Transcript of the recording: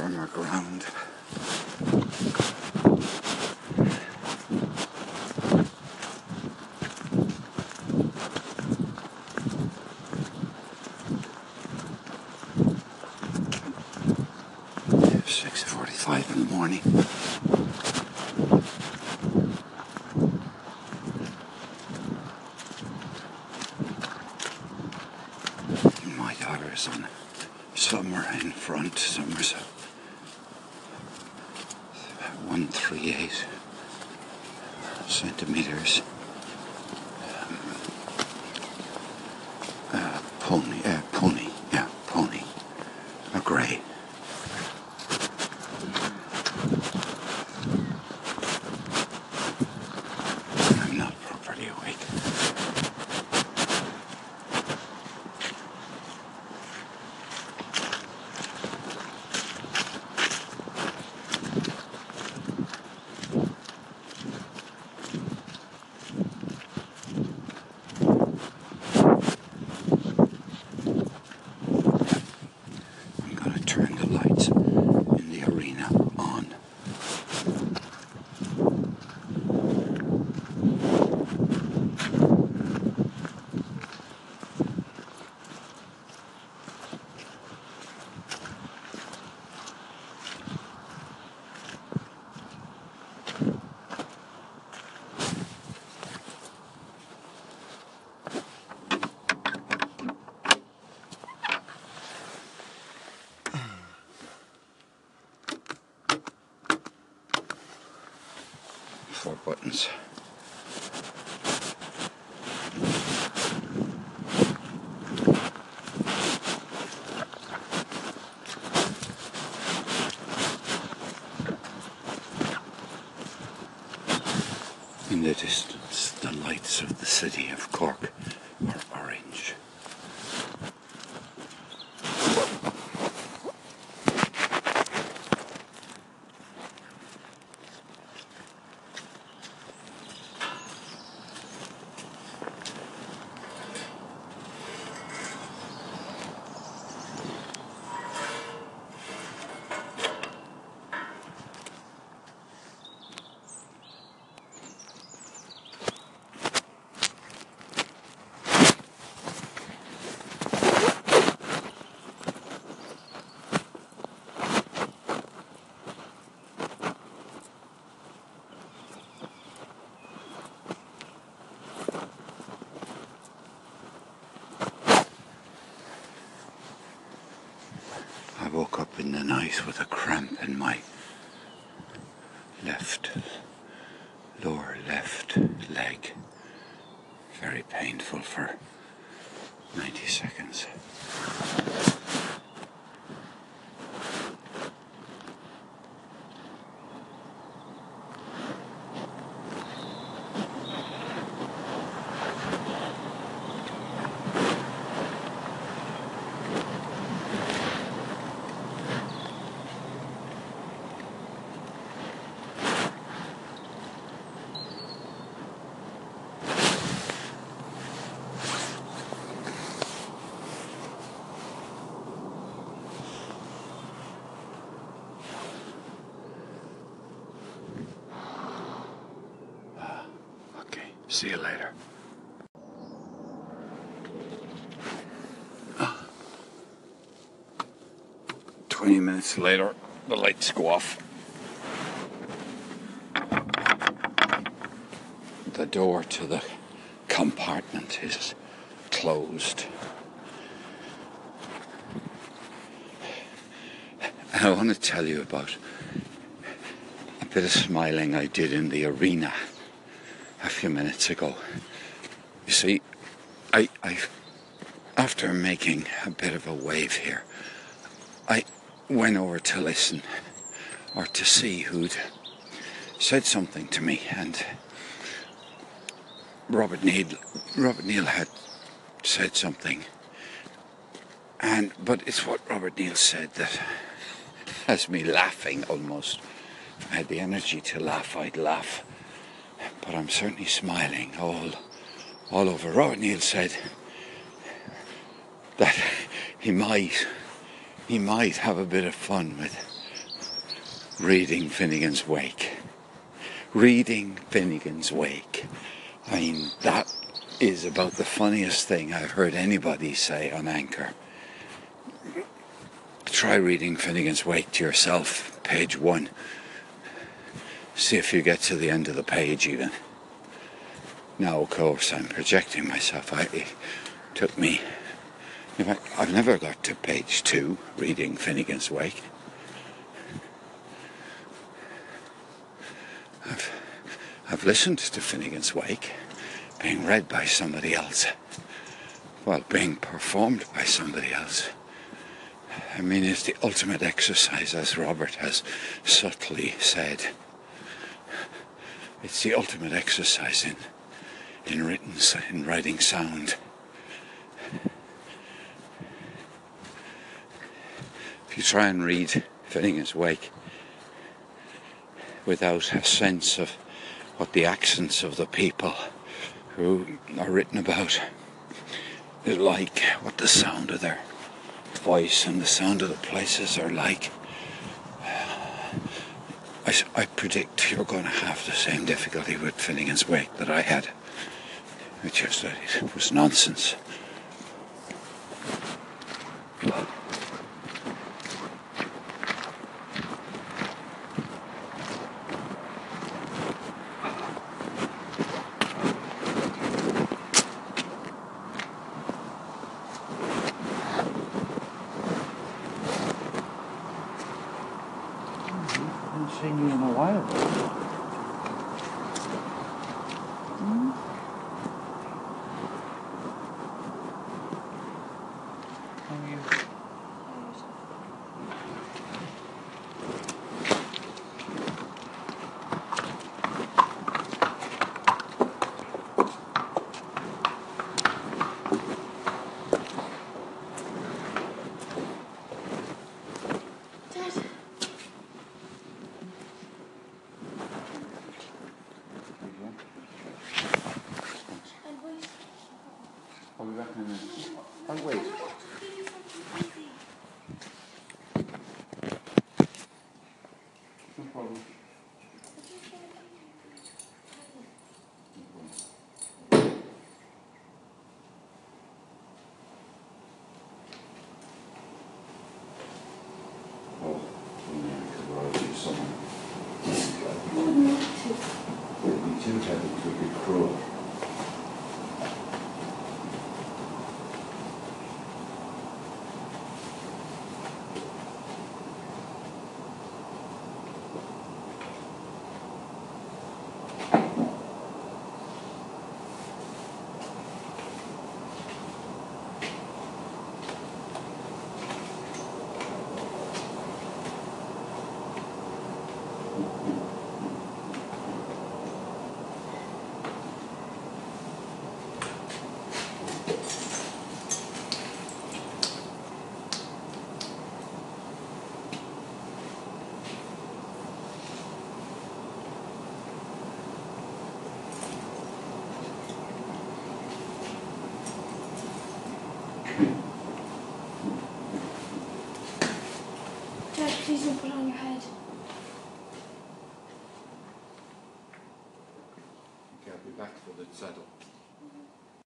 ground. Six forty-five in the morning. My daughter is on somewhere in front, somewhere so one three eight centimeters. Um, uh, pony, uh, pony, yeah, pony, a grey. I'm not properly awake. I'm going to turn the lights in the arena on. Four buttons. In the distance, the lights of the city of Cork are orange. I woke up in the night with a cramp in my left, lower left leg. Very painful for 90 seconds. Okay, see you later. Ah. Twenty minutes later, the lights go off. The door to the compartment is closed. And I want to tell you about a bit of smiling I did in the arena a few minutes ago. You see, I, I, after making a bit of a wave here, I went over to listen or to see who'd said something to me, and Robert Neal, Robert Neal had said something, and but it's what Robert Neal said that has me laughing almost. I had the energy to laugh, I'd laugh but I'm certainly smiling all all over. Robert said that he might he might have a bit of fun with reading Finnegans Wake. Reading Finnegans Wake. I mean, that is about the funniest thing I've heard anybody say on Anchor. Try reading Finnegans Wake to yourself, page one. See if you get to the end of the page even. Now, of course, I'm projecting myself. I, it took me. In fact, I've never got to page two reading Finnegans Wake. I've, I've listened to Finnegans Wake being read by somebody else, well, being performed by somebody else. I mean, it's the ultimate exercise, as Robert has subtly said. It's the ultimate exercise in, in written, in writing sound. If you try and read Finnegans Wake without a sense of what the accents of the people who are written about is like, what the sound of their voice and the sound of the places are like. I, I predict you're going to have the same difficulty with Finnegans Wake that I had. Just it was nonsense. Please don't put it on your head. Okay, I'll be back for the saddle.